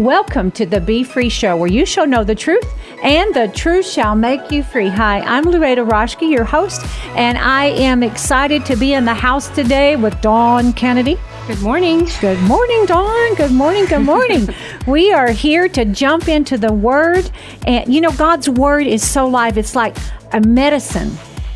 Welcome to the Be Free Show, where you shall know the truth and the truth shall make you free. Hi, I'm Loretta Roschke, your host, and I am excited to be in the house today with Dawn Kennedy. Good morning. Good morning, Dawn. Good morning. Good morning. we are here to jump into the Word. And, you know, God's Word is so live. It's like a medicine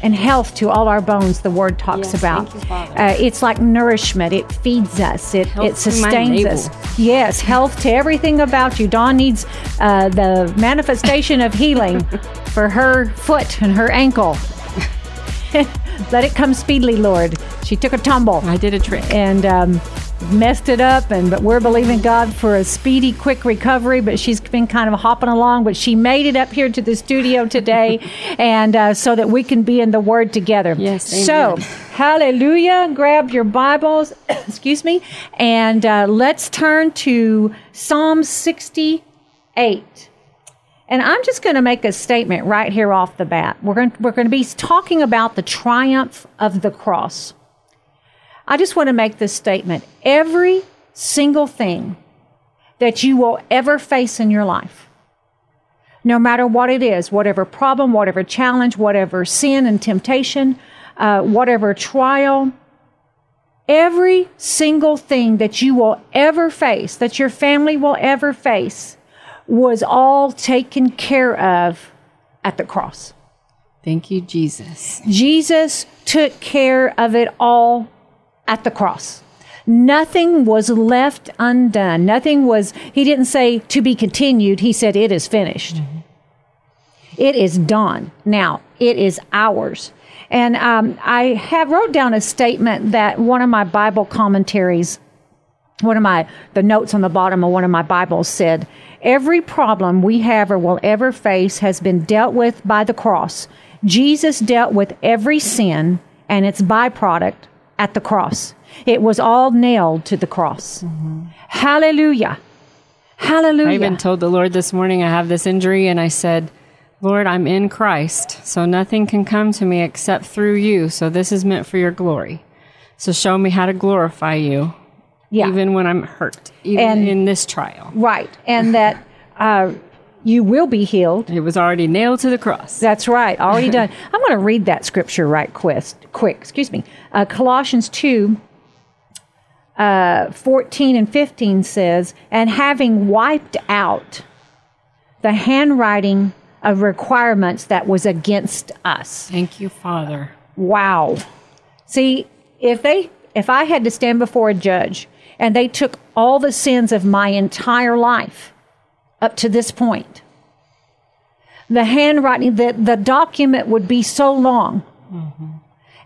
and health to all our bones, the Word talks Yes, about. you, Uh, it's like nourishment. It feeds us, it, Health it sustains us. Yes, health to everything about you. Dawn needs uh, the manifestation of healing for her foot and her ankle. Let it come speedily, Lord. She took a tumble I did a trick. and um, messed it up and but we're believing god for a speedy quick recovery but she's been kind of hopping along but she made it up here to the studio today and uh, so that we can be in the word together Yes, so amen. hallelujah grab your bibles excuse me and uh, let's turn to psalm 68 and I'm just going to make a statement right here off the bat. We're going, we're going to be talking about the triumph of the cross. I just want to make this statement. Every single thing that you will ever face in your life, no matter what it is, whatever problem, whatever challenge, whatever sin and temptation, uh, whatever trial, every single thing that you will ever face, that your family will ever face, was all taken care of at the cross. Thank you, Jesus. Jesus took care of it all at the cross. Nothing was left undone. Nothing was, he didn't say to be continued. He said, it is finished. It is done. Now, it is ours. And um, I have wrote down a statement that one of my Bible commentaries one of my the notes on the bottom of one of my bibles said every problem we have or will ever face has been dealt with by the cross jesus dealt with every sin and its byproduct at the cross it was all nailed to the cross hallelujah hallelujah I even told the Lord this morning I have this injury, and I said, Lord, I'm in Christ, so nothing can come to me except through you. So this is meant for your glory. So show me how to glorify you, yeah even when I'm hurt, even And- in this trial. right and that uh, you will be healed It was already nailed to the cross. That's right, already done. I'm going to read that scripture right quick. Quick, excuse me. Uh, Colossians two, uh, 14 and 15 says, "And having wiped out the handwriting of requirements that was against us." Thank you, Father. Wow. See, if they if I had to stand before a judge and they took all the sins of my entire life up to this point, the handwriting, the, the document would be so long. Mm-hmm.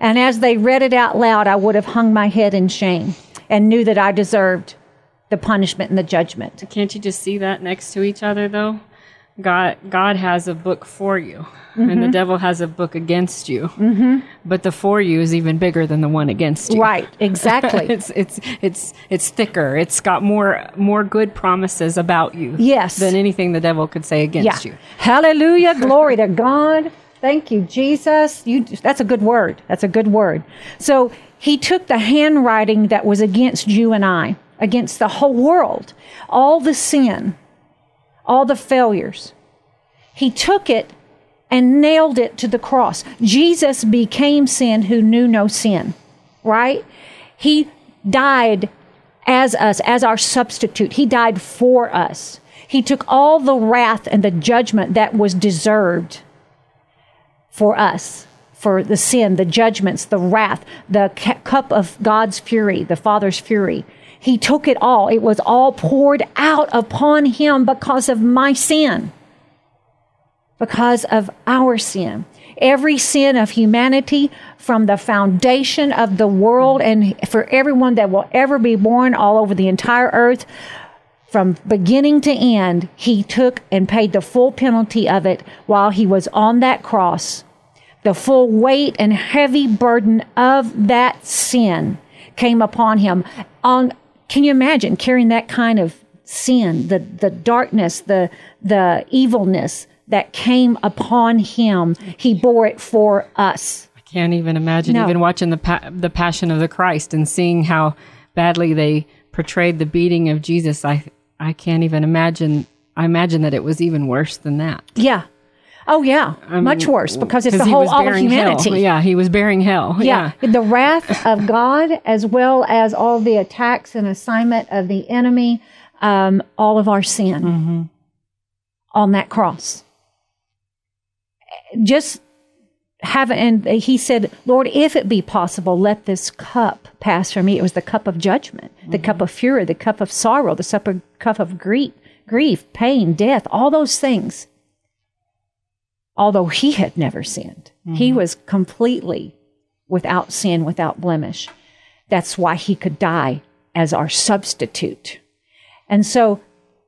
And as they read it out loud, I would have hung my head in shame and knew that I deserved the punishment and the judgment. Can't you just see that next to each other, though? God, God has a book for you, and Mm-hmm. the devil has a book against you. Mm-hmm. But the for you is even bigger than the one against you. Right, exactly. It's it's it's it's thicker. It's got more more good promises about you. Yes. Than anything the devil could say against you. Hallelujah. Glory to God. Thank you, Jesus. You that's a good word. That's a good word. So he took the handwriting that was against you and I, against the whole world, all the sin, all the failures. He took it and nailed it to the cross. Jesus became sin who knew no sin, right? He died as us, as our substitute. He died for us. He took all the wrath and the judgment that was deserved for us, for the sin, the judgments, the wrath, the cup of God's fury, the Father's fury. He took it all. It was all poured out upon him because of my sin, because of our sin. Every sin of humanity from the foundation of the world and for everyone that will ever be born all over the entire earth, from beginning to end, he took and paid the full penalty of it while he was on that cross. The full weight and heavy burden of that sin came upon him. On can you imagine carrying that kind of sin, the the darkness, the the evilness that came upon him? He bore it for us. I can't even imagine No. even watching the pa- the Passion of the Christ and seeing how badly they portrayed the beating of Jesus. I I can't even imagine. I imagine that it was even worse than that. Yeah. Oh yeah, much worse because it's the whole all of bearing hell. humanity. Yeah, he was bearing hell. Yeah. Yeah. the wrath of God, as well as all the attacks and assignment of the enemy, um, all of our sin on that cross. Just have, and he said, Lord, if it be possible, let this cup pass from me. It was the cup of judgment, the cup of fury, the cup of sorrow, the cup of, cup of grief, grief, pain, death, all those things. Although he had never sinned, he mm-hmm. was completely without sin, without blemish. That's why he could die as our substitute. And so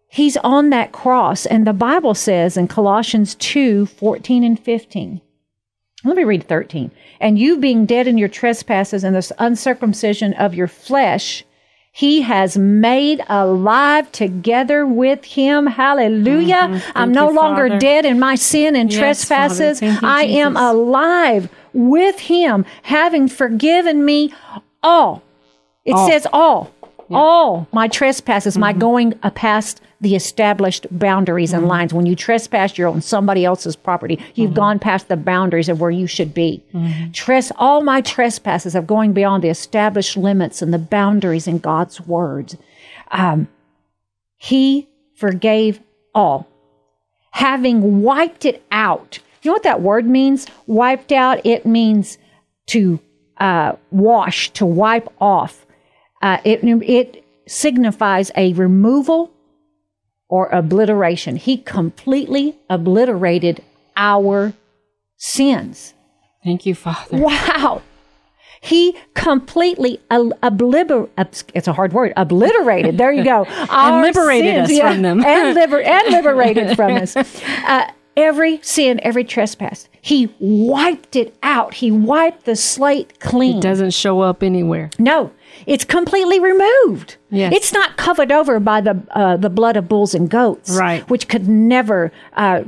he's on that cross, and the Bible says in Colossians 2 14 and 15. Let me read 13. And you being dead in your trespasses and the uncircumcision of your flesh, he has made alive together with him. Hallelujah. Mm-hmm. I'm no you, longer Father. dead in my sin and Yes, trespasses. You, I am alive with him, having forgiven me all. It All. says all. All my trespasses, my going past the established boundaries and lines. When you trespass, you're on somebody else's property. You've gone past the boundaries of where you should be. Tres- all my trespasses of going beyond the established limits and the boundaries in God's words. Um, he forgave all having wiped it out. You know what that word means? Wiped out, it means to uh, wash, to wipe off. Uh, it, it signifies a removal or obliteration. He completely obliterated our sins. Thank you, Father. Wow. He completely obs- it's a hard word, obliterated. There you go. Our liberated us from them. and, liber- and liberated from us. Uh, every sin, every trespass, he wiped it out. He wiped the slate clean. It doesn't show up anywhere. No, it's completely removed. Yes. It's not covered over by the uh, the blood of bulls and goats, Right. Which could never uh,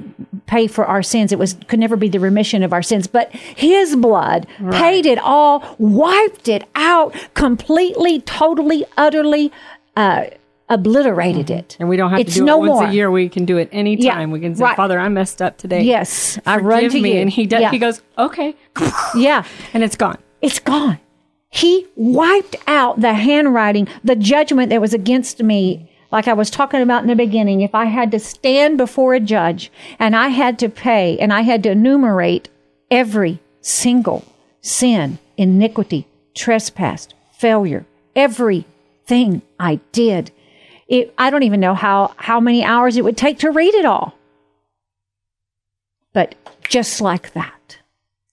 pay for our sins. It was could never be the remission of our sins. But His blood paid it all, wiped it out, completely, totally, utterly. Uh, obliterated it Mm-hmm. And we don't have it's to do no it once more. a year. We can do it anytime. we can say, right. Father, I messed up today. yes i Forgive run to me. you And he does, yeah. he goes, okay. yeah And it's gone. it's gone. He wiped out the handwriting, the judgment that was against me. Like I was talking about in the beginning, if I had to stand before a judge and I had to pay and I had to enumerate every single sin, iniquity, trespass, failure, everything I did, it, I don't even know how, how many hours it would take to read it all. But just like that,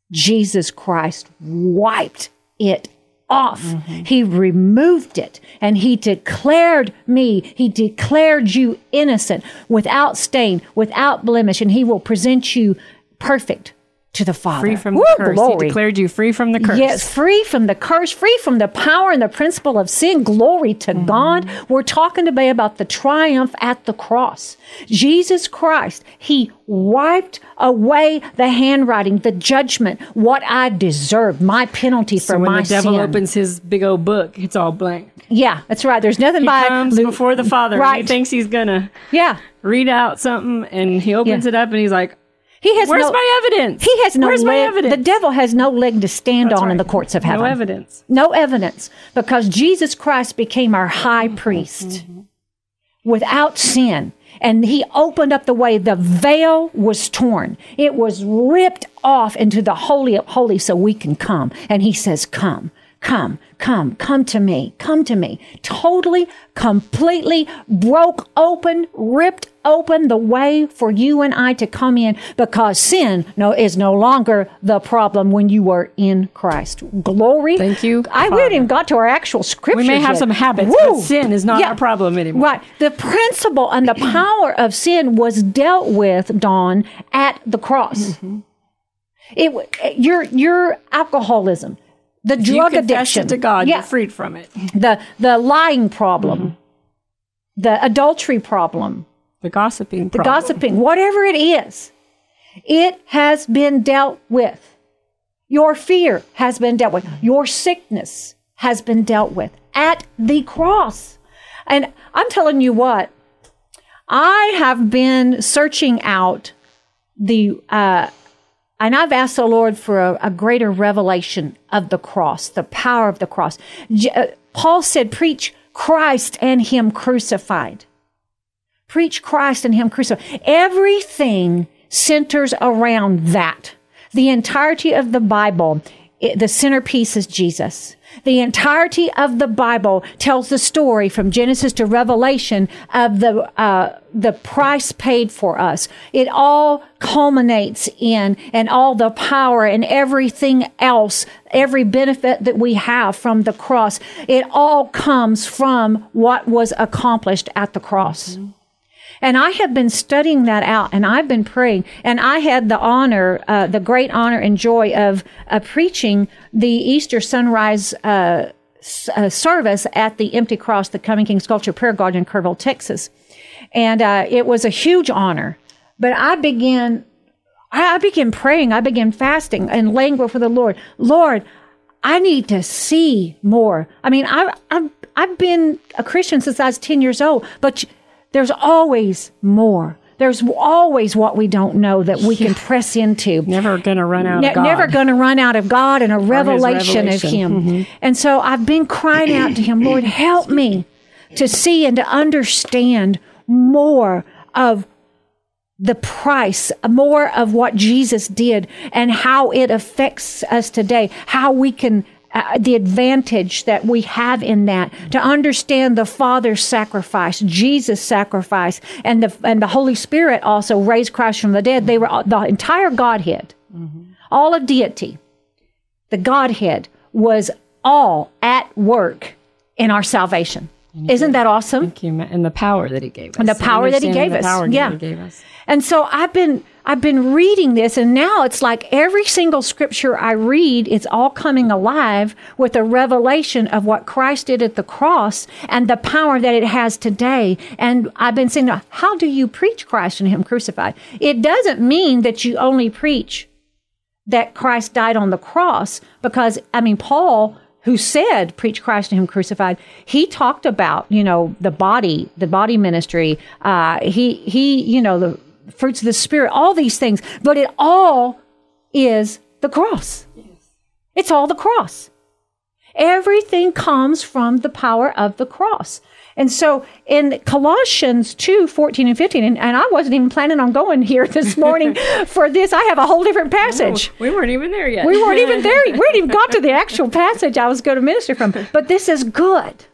Jesus Christ wiped it off. Mm-hmm. He removed it and he declared me, he declared you innocent, without stain, without blemish, and he will present you perfect to the Father. Free from Woo, the curse. glory. He declared you free from the curse. Yes, free from the curse, free from the power and the principle of sin. Glory to Mm-hmm. God. We're talking today about the triumph at the cross. Jesus Christ, He wiped away the handwriting, the judgment, what I deserved, my penalty for So when my the devil sin. opens his big old book, it's all blank. yeah, that's right. There's nothing He by comes Lu- before the Father. Right. he thinks he's gonna Yeah, read out something, and he opens Yeah. it up, and he's like, He has "Where's no. my evidence? he has no Where's my evidence? The devil has no leg to stand That's on in the courts of heaven. No evidence. No evidence because Jesus Christ became our high priest mm-hmm. without sin. And he opened up the way. The veil was torn. It was ripped off into the Holy of Holies so we can come. And he says, Come, come, come, come to me, come to me. Totally, completely broke open, ripped open the way for you and I to come in because sin no, is no longer the problem when you are in Christ. Glory. Thank you, I we Father. haven't even got to our actual scripture. We may have some habits, but sin is not our problem anymore. Right. The principle and the power of sin was dealt with, Dawn, at the cross. Mm-hmm. It your your alcoholism, the You drug addiction, to God. yeah, You're freed from it. the the lying problem, Mm-hmm. the adultery problem, The gossiping. the problem. gossiping, whatever it is, it has been dealt with. Your fear has been dealt with. Your sickness has been dealt with at the cross. And I'm telling you what, I have been searching out the, uh, and I've asked the Lord for a, a, greater revelation of the cross, the power of the cross. J- uh, Paul said, preach Christ and Him crucified. Preach Christ and Him crucified. Everything centers around that. The entirety of the Bible, it, the centerpiece is Jesus. The entirety of the Bible tells the story from Genesis to Revelation of the uh, the price paid for us. It all culminates in and all the power and everything else, every benefit that we have from the cross. It all comes from what was accomplished at the cross. Mm-hmm. And I have been studying that out and I've been praying. And I had the honor, uh, the great honor and joy of uh, preaching the Easter sunrise uh, uh, service at the Empty Cross, the Coming King Sculpture Prayer Garden in Kerrville, Texas. And uh, it was a huge honor. But I began, I began praying, I began fasting and laying before the Lord. Lord, I need to see more. I mean, I, I've, I've been a Christian since I was 10 years old, but there's always more. There's always what we don't know that we yeah. can press into. Never going to run out ne- of God. Never going to run out of God and a revelation, revelation, of Him. Mm-hmm. And so I've been crying out to Him, Lord, help me to see and to understand more of the price, more of what Jesus did and how it affects us today, how we can uh, the advantage that we have in that to understand the Father's sacrifice, Jesus' sacrifice, and the and the Holy Spirit also raised Christ from the dead. They were the entire Godhead, mm-hmm. all of deity, the Godhead was all at work in our salvation. Isn't that awesome? Thank you, and the power that He gave us, and the power that He gave us, yeah. He gave us. And so I've been I've been reading this and now it's like every single scripture I read, it's all coming alive with a revelation of what Christ did at the cross and the power that it has today. And I've been saying, how do you preach Christ and Him crucified? It doesn't mean that you only preach that Christ died on the cross because, I mean, Paul who said preach christ and him crucified he talked about you know the body the body ministry uh, he he you know the fruits of the Spirit, all these things, but it all is the cross. Yes. It's all the cross. Everything comes from the power of the cross. And so in Colossians 2 14 and 15, and, and I wasn't even planning on going here this morning for this, I have a whole different passage. No, we weren't even there yet. We weren't even there. We hadn't even got to the actual passage I was going to minister from. But this is good.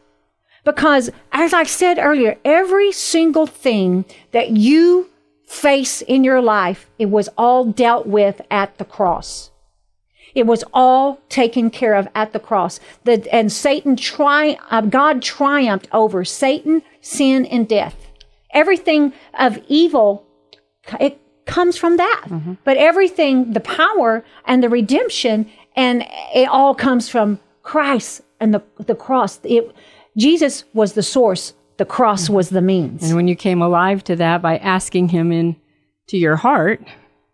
Because, as I said earlier, every single thing that you face in your life, it was all dealt with at the cross. It was all taken care of at the cross. The, and Satan tri- uh, God triumphed over Satan, sin, and death. Everything of evil, it comes from that. Mm-hmm. But everything, the power and the redemption, and it all comes from Christ and the, the cross. It, Jesus was the source the cross was the means. And when you came alive to that by asking Him in to your heart,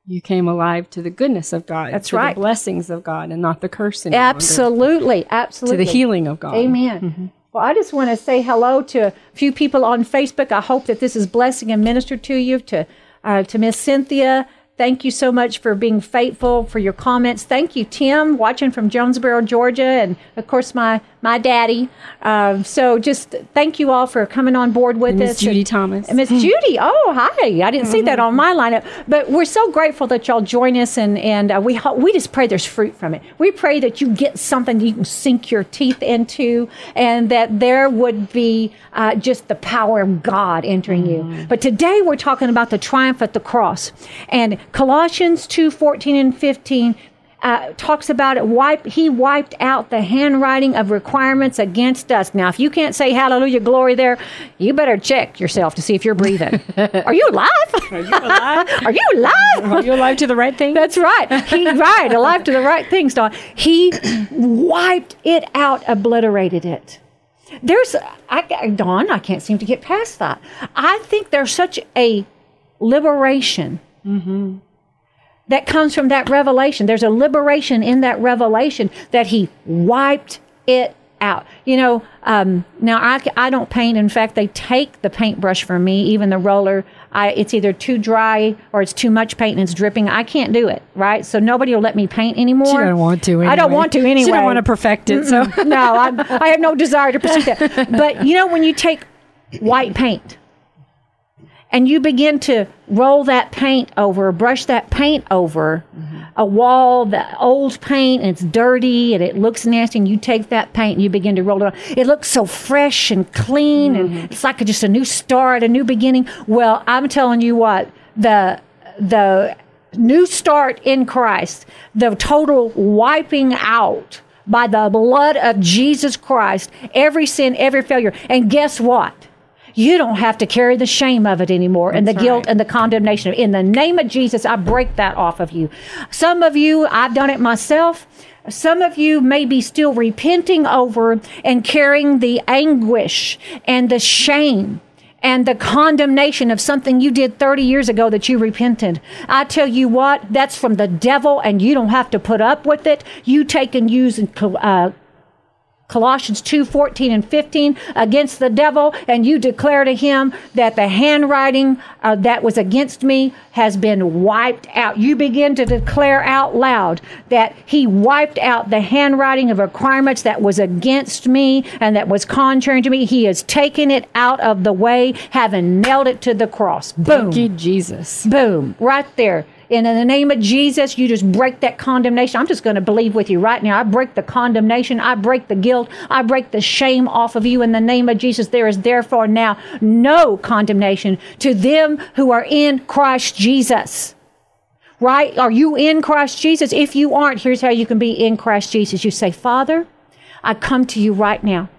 you came alive to the goodness of God. That's right. The blessings of God and not the curse Absolutely. Absolutely. To the healing of God. Amen. Mm-hmm. Well, I just want to say hello to a few people on Facebook. I hope that this is blessing and minister to you, to uh, to Miss Cynthia, Thank you so much for being faithful, for your comments. Thank you, Tim, watching from Jonesboro, Georgia, and of course, my, my daddy. Um, so just thank you all for coming on board with us. Miss Judy Thomas. Miss Judy, oh, hi. I didn't see that on my lineup. But we're so grateful that y'all join us, and, and uh, we, we just pray there's fruit from it. We pray that you get something you can sink your teeth into, and that there would be uh, just the power of God entering mm-hmm. you. But today we're talking about the triumph at the cross. And Colossians 2 14 and 15 uh, talks about it. Wipe, he wiped out the handwriting of requirements against us. Now, if you can't say hallelujah, glory there, you better check yourself to see if you're breathing. Are you alive? Are you alive? Are you alive? Are you alive to the right thing? That's right. He right alive to the right things. Dawn. He wiped it out, obliterated it. There's, I, Dawn, I can't seem to get past that. I think there's such a liberation. Mm-hmm that comes from that revelation. There's a liberation in that revelation that he wiped it out. You know, um, now I don't paint. In fact, they take the paintbrush from me, even the roller. I, it's either too dry or it's too much paint and it's dripping. I can't do it, right? So nobody will let me paint anymore. She don't want to. I don't want to anyway. She don't want to perfect it. So no, I'm, I have no desire to pursue that. But you know, when you take white paint and you begin to roll that paint over, brush that paint over a wall, the old paint, and it's dirty and it looks nasty, and you take that paint and you begin to roll it on. It looks so fresh and clean, and mm-hmm. it's like just a new start, a new beginning. Well, I'm telling you what, the the new start in Christ, the total wiping out by the blood of Jesus Christ, every sin, every failure. And guess what? You don't have to carry the shame of it anymore and the guilt right. and the condemnation. In the name of Jesus, I break that off of you. Some of you, I've done it myself. Some of you may be still repenting over and carrying the anguish and the shame and the condemnation of something you did 30 years ago that you repented. I tell you what, that's from the devil, and you don't have to put up with it. You take and use uh, Colossians 2 14 and 15 against the devil, and you declare to him that the handwriting uh, that was against me has been wiped out. You begin to declare out loud that he wiped out the handwriting of requirements that was against me and that was contrary to me. He has taken it out of the way, having nailed it to the cross. Boom. thank you, Jesus. Boom, right there. And in the name of Jesus, you just break that condemnation. I'm just going to believe with you right now. I break the condemnation. I break the guilt. I break the shame off of you in the name of Jesus. There is therefore now no condemnation to them who are in Christ Jesus. Right? Are you in Christ Jesus? If you aren't, here's how you can be in Christ Jesus. You say, Father, I come to you right now.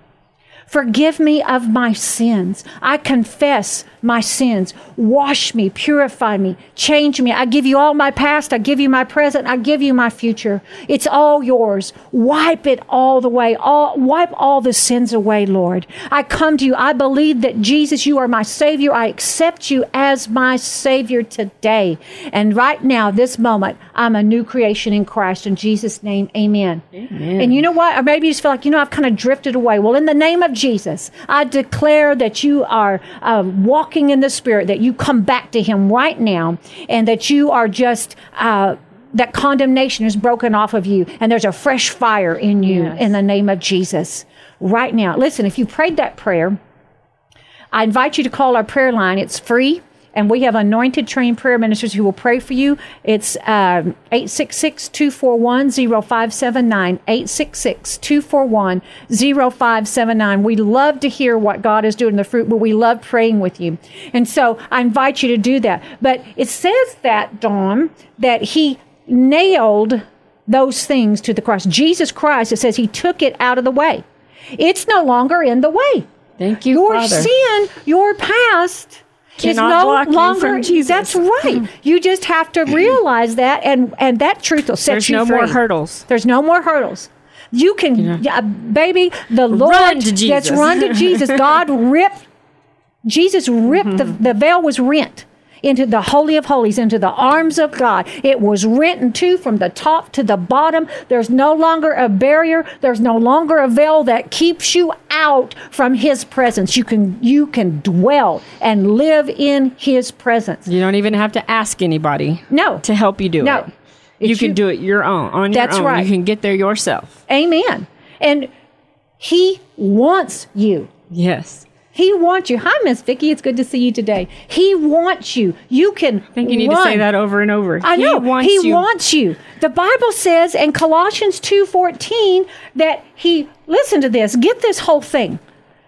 Forgive me of my sins. I confess my sins. Wash me, purify me, change me. I give you all my past. I give you my present. I give you my future. It's all yours. Wipe it all the way. All, wipe all the sins away, Lord. I come to you. I believe that Jesus, you are my Savior. I accept you as my Savior today. And right now, this moment, I'm a new creation in Christ. In Jesus' name, amen. amen. And you know what? Or maybe you just feel like, you know, I've kind of drifted away. Well, in the name of Jesus, I declare that you are uh, walking in the Spirit, that you come back to Him right now, and that you are just. Uh, that condemnation is broken off of you, and there's a fresh fire in you Yes. in the name of Jesus right now. Listen, if you prayed that prayer, I invite you to call our prayer line. It's free, and we have anointed trained prayer ministers who will pray for you. It's um, 866 241 0579. 866 241 0579. We love to hear what God is doing in the fruit, but we love praying with you. And so I invite you to do that. But it says that, Dawn, that He nailed those things to the cross. Jesus Christ, it says He took it out of the way. It's no longer in the way. Thank you, Your Father. sin, your past Cannot no block longer. from Jesus. That's right. Hmm. You just have to realize that, and and that truth will set There's you no free. There's no more hurdles. There's no more hurdles. You can, yeah, baby. The Lord, Run to That's run to Jesus. God ripped. Jesus ripped the mm-hmm. the veil was rent into the holy of holies, into the arms of God. It was rent in two from the top to the bottom. There's no longer a barrier. There's no longer a veil that keeps you out from His presence. You can you can dwell and live in His presence. You don't even have to ask anybody No, to help you do it. No. it. You can you. do it your own on That's your own. right. You can get there yourself. Amen. And He wants you. Yes. He wants you. Hi, Miss Vicky. It's good to see you today. He wants you. You can. I think you need to say that over and over. I know. He wants he you. wants you. The Bible says in Colossians 2:14 that he listen to this. Get this whole thing.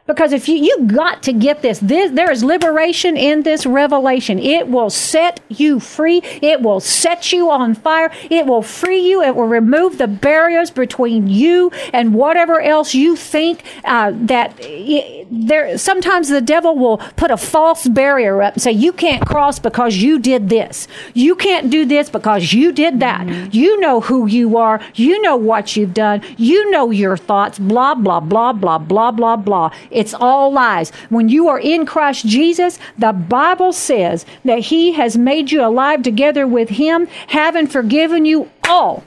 Because if you you got to get this, this there is liberation in this revelation. It will set you free. It will set you on fire. It will free you. It will remove the barriers between you and whatever else you think uh, that i- there. Sometimes the devil will put a false barrier up and say you can't cross because you did this. You can't do this because you did that. You know who you are. You know what you've done. You know your thoughts. Blah blah blah blah blah blah blah. It's all lies. When you are in Christ Jesus, the Bible says that He has made you alive together with Him, having forgiven you all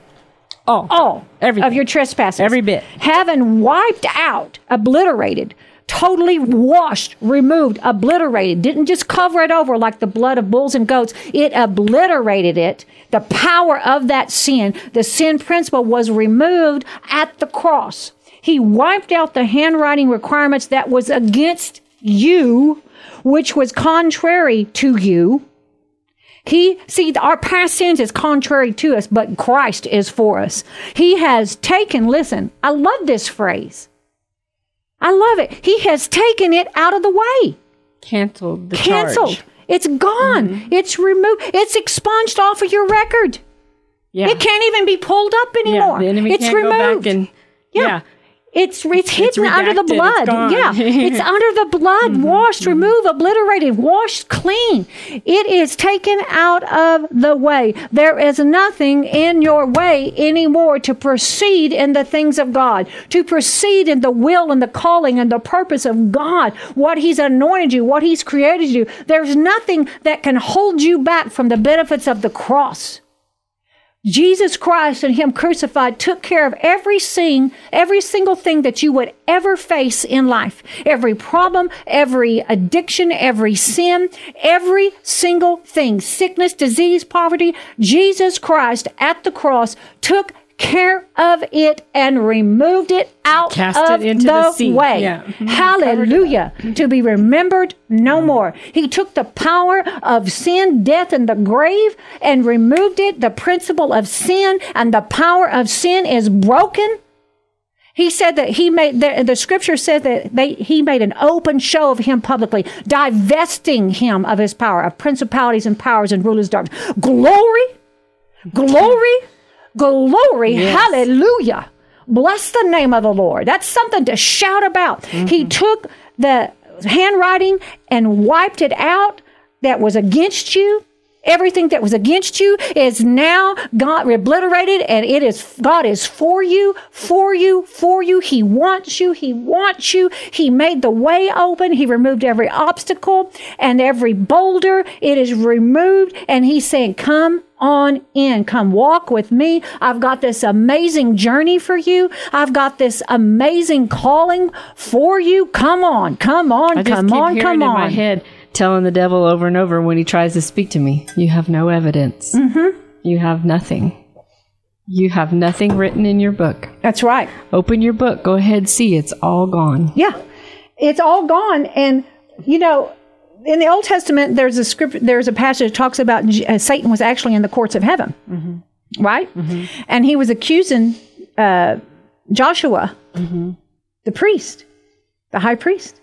All. all Everything. of your trespasses. Every bit. Having wiped out, obliterated, totally washed, removed, obliterated. Didn't just cover it over like the blood of bulls and goats. It obliterated it. The power of that sin, the sin principle was removed at the cross. He wiped out the handwriting requirements that was against you, which was contrary to you. He, see, our past sins is contrary to us, but Christ is for us. He has taken, listen, I love this phrase. I love it. He has taken it out of the way. Canceled the Canceled. charge. It's gone. Mm-hmm. It's removed. It's expunged off of your record. Yeah. It can't even be pulled up anymore. yeah. The enemy it's can't removed. go back and Yeah. yeah. It's it's hidden under the redacted. It's blood. yeah, it's under the blood, mm-hmm. washed, mm-hmm. removed, obliterated, washed clean. It is taken out of the way. There is nothing in your way anymore to proceed in the things of God, to proceed in the will and the calling and the purpose of God, what He's anointed you, what He's created you. There's nothing that can hold you back from the benefits of the cross. Jesus Christ and Him crucified took care of every sin, every single thing that you would ever face in life. Every problem, every addiction, every sin, every single thing. Sickness, disease, poverty. Jesus Christ at the cross took care of it and removed it out Cast of it into the, the sea. way. Yeah. Mhm. Hallelujah. to be remembered no more. He took the power of sin, death, and the grave and removed it. The principle of sin and the power of sin is broken. He said that he made the, the scripture said that they, he made an open show of him publicly, divesting him of his power, of principalities and powers and rulers of darkness. Glory, glory, glory, hallelujah. Bless the name of the Lord. That's something to shout about. He mm-hmm. took the handwriting and wiped it out that was against you. Everything that was against you is now God obliterated and it is, God is for you, for you, for you. He wants you. He wants you. He made the way open. He removed every obstacle and every boulder. It is removed. And he's saying, come on in. Come walk with me. I've got this amazing journey for you. I've got this amazing calling for you. Come on, come on, come on, come in on. my head telling the devil over and over when he tries to speak to me, you have no evidence. Mm-hmm. You have nothing. You have nothing written in your book. That's right. Open your book. Go ahead, see. It's all gone. Yeah, it's all gone. And you know, in the Old Testament, there's a script, there's a passage that talks about uh, Satan was actually in the courts of heaven, right? And he was accusing uh, Joshua, the priest, the high priest.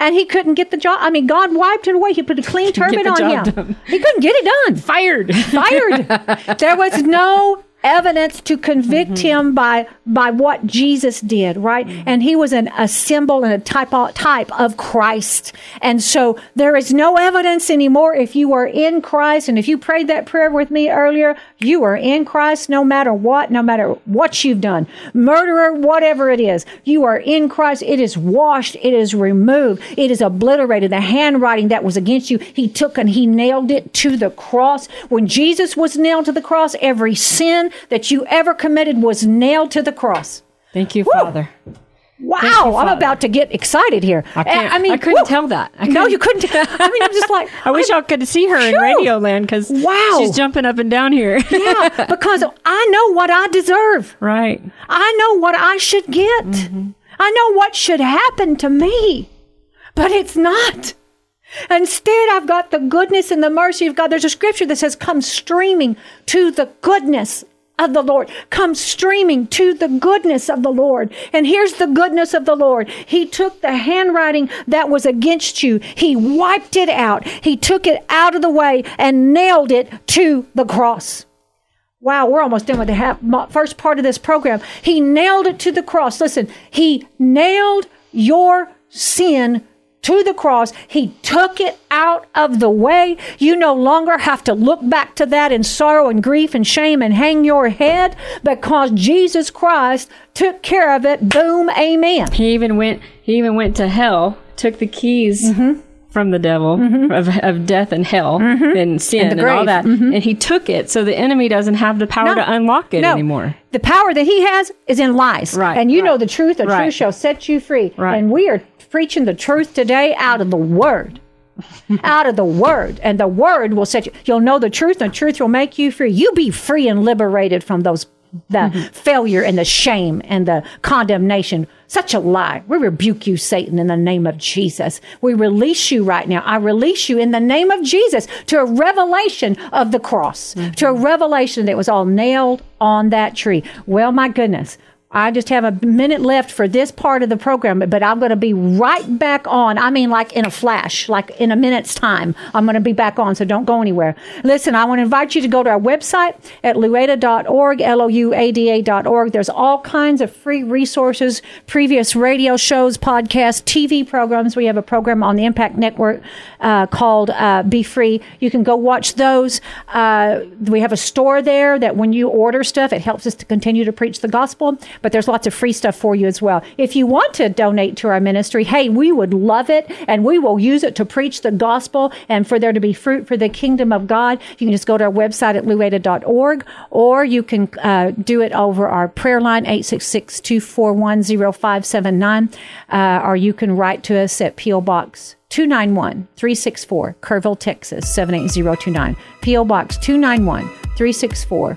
And he couldn't get the job. I mean, God wiped it away. He put a clean turban on him. done. He couldn't get it done. Fired. fired. there was no evidence to convict Mm-hmm. him by by what Jesus did, right? And he was an, a symbol and a type of, type of Christ. And so there is no evidence anymore if you are in Christ. And if you prayed that prayer with me earlier, you are in Christ no matter what, no matter what you've done, murderer, whatever it is, you are in Christ. It is washed. It is removed. It is obliterated. The handwriting that was against you, he took and he nailed it to the cross. When Jesus was nailed to the cross, every sin that you ever committed was nailed to the cross. Thank you, Father. Wow, you, I'm about to get excited here. I, can't, I mean, couldn't whew. tell that. I No, couldn't- you couldn't. I mean, I'm just like, I wish y'all could see her in Phew. Radio Land because Wow. she's jumping up and down here. yeah, because I know what I deserve. right. I know what I should get. Mm-hmm. I know what should happen to me, but it's not. Instead, I've got the goodness and the mercy of God. There's a scripture that says, Come streaming to the goodness of the Lord. Come streaming to the goodness of the Lord. And here's the goodness of the Lord. He took the handwriting that was against you, He wiped it out, He took it out of the way and nailed it to the cross. Wow, we're almost done with the half, first part of this program. He nailed it to the cross. Listen, he nailed your sin to the cross. He took it out of the way. You no longer have to look back to that in sorrow and grief and shame and hang your head because Jesus Christ took care of it. Boom, amen. He even went. He even went to hell. Took the keys mm-hmm. from the devil mm-hmm. of, of death and hell and sin Mm-hmm. And and, all that. Mm-hmm. And he took it so the enemy doesn't have the power No. to unlock it No. anymore. The power that he has is in lies. Right, And you know the truth, the Right. truth shall set you free. Right. And we are preaching the truth today out of the word. out of the word. And the word will set you you'll know the truth, and the truth will make you free. You be free and liberated from those the Mm-hmm. failure and the shame and the condemnation. Such a lie. We rebuke you, Satan, in the name of Jesus. We release you right now. I release you in the name of Jesus to a revelation of the cross, to a revelation that was all nailed on that tree. Well, my goodness. I just have a minute left for this part of the program, but I'm going to be right back on. I mean, like in a flash, like in a minute's time, I'm going to be back on. So don't go anywhere. Listen, I want to invite you to go to our website at louada.org, L-O-U-A-D-A.org. There's all kinds of free resources, previous radio shows, podcasts, TV programs. We have a program on the Impact Network uh, called uh, Be Free. You can go watch those. Uh, we have a store there that when you order stuff, it helps us to continue to preach the gospel. But there's lots of free stuff for you as well. If you want to donate to our ministry, hey, we would love it, and we will use it to preach the gospel and for there to be fruit for the kingdom of God. You can just go to our website at louada.org, or you can uh, do it over our prayer line, 866-241-0579, uh, or you can write to us at P.O. Box 291 364, Kerrville, Texas 78029. P.O. Box 291 364.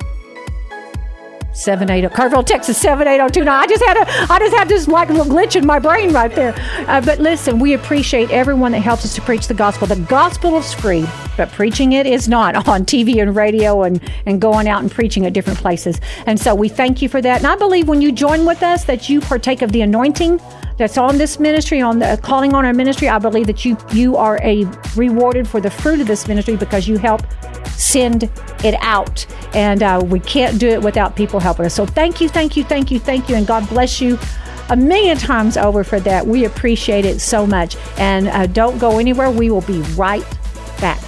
780 Kerrville, Texas 78029. I just had a I just had this like little glitch in my brain right there. Uh, but listen, we appreciate everyone that helps us to preach the gospel. The gospel is free, but preaching it is not on TV and radio and and going out and preaching at different places. And so we thank you for that. And I believe when you join with us that you partake of the anointing that's on this ministry, on the calling on our ministry. I believe that you you are a rewarded for the fruit of this ministry because you help send it out, and uh, we can't do it without people helping us. So thank you, thank you, thank you, thank you, and God bless you. A million times over for that. We appreciate it so much. And uh, don't go anywhere. We will be right back.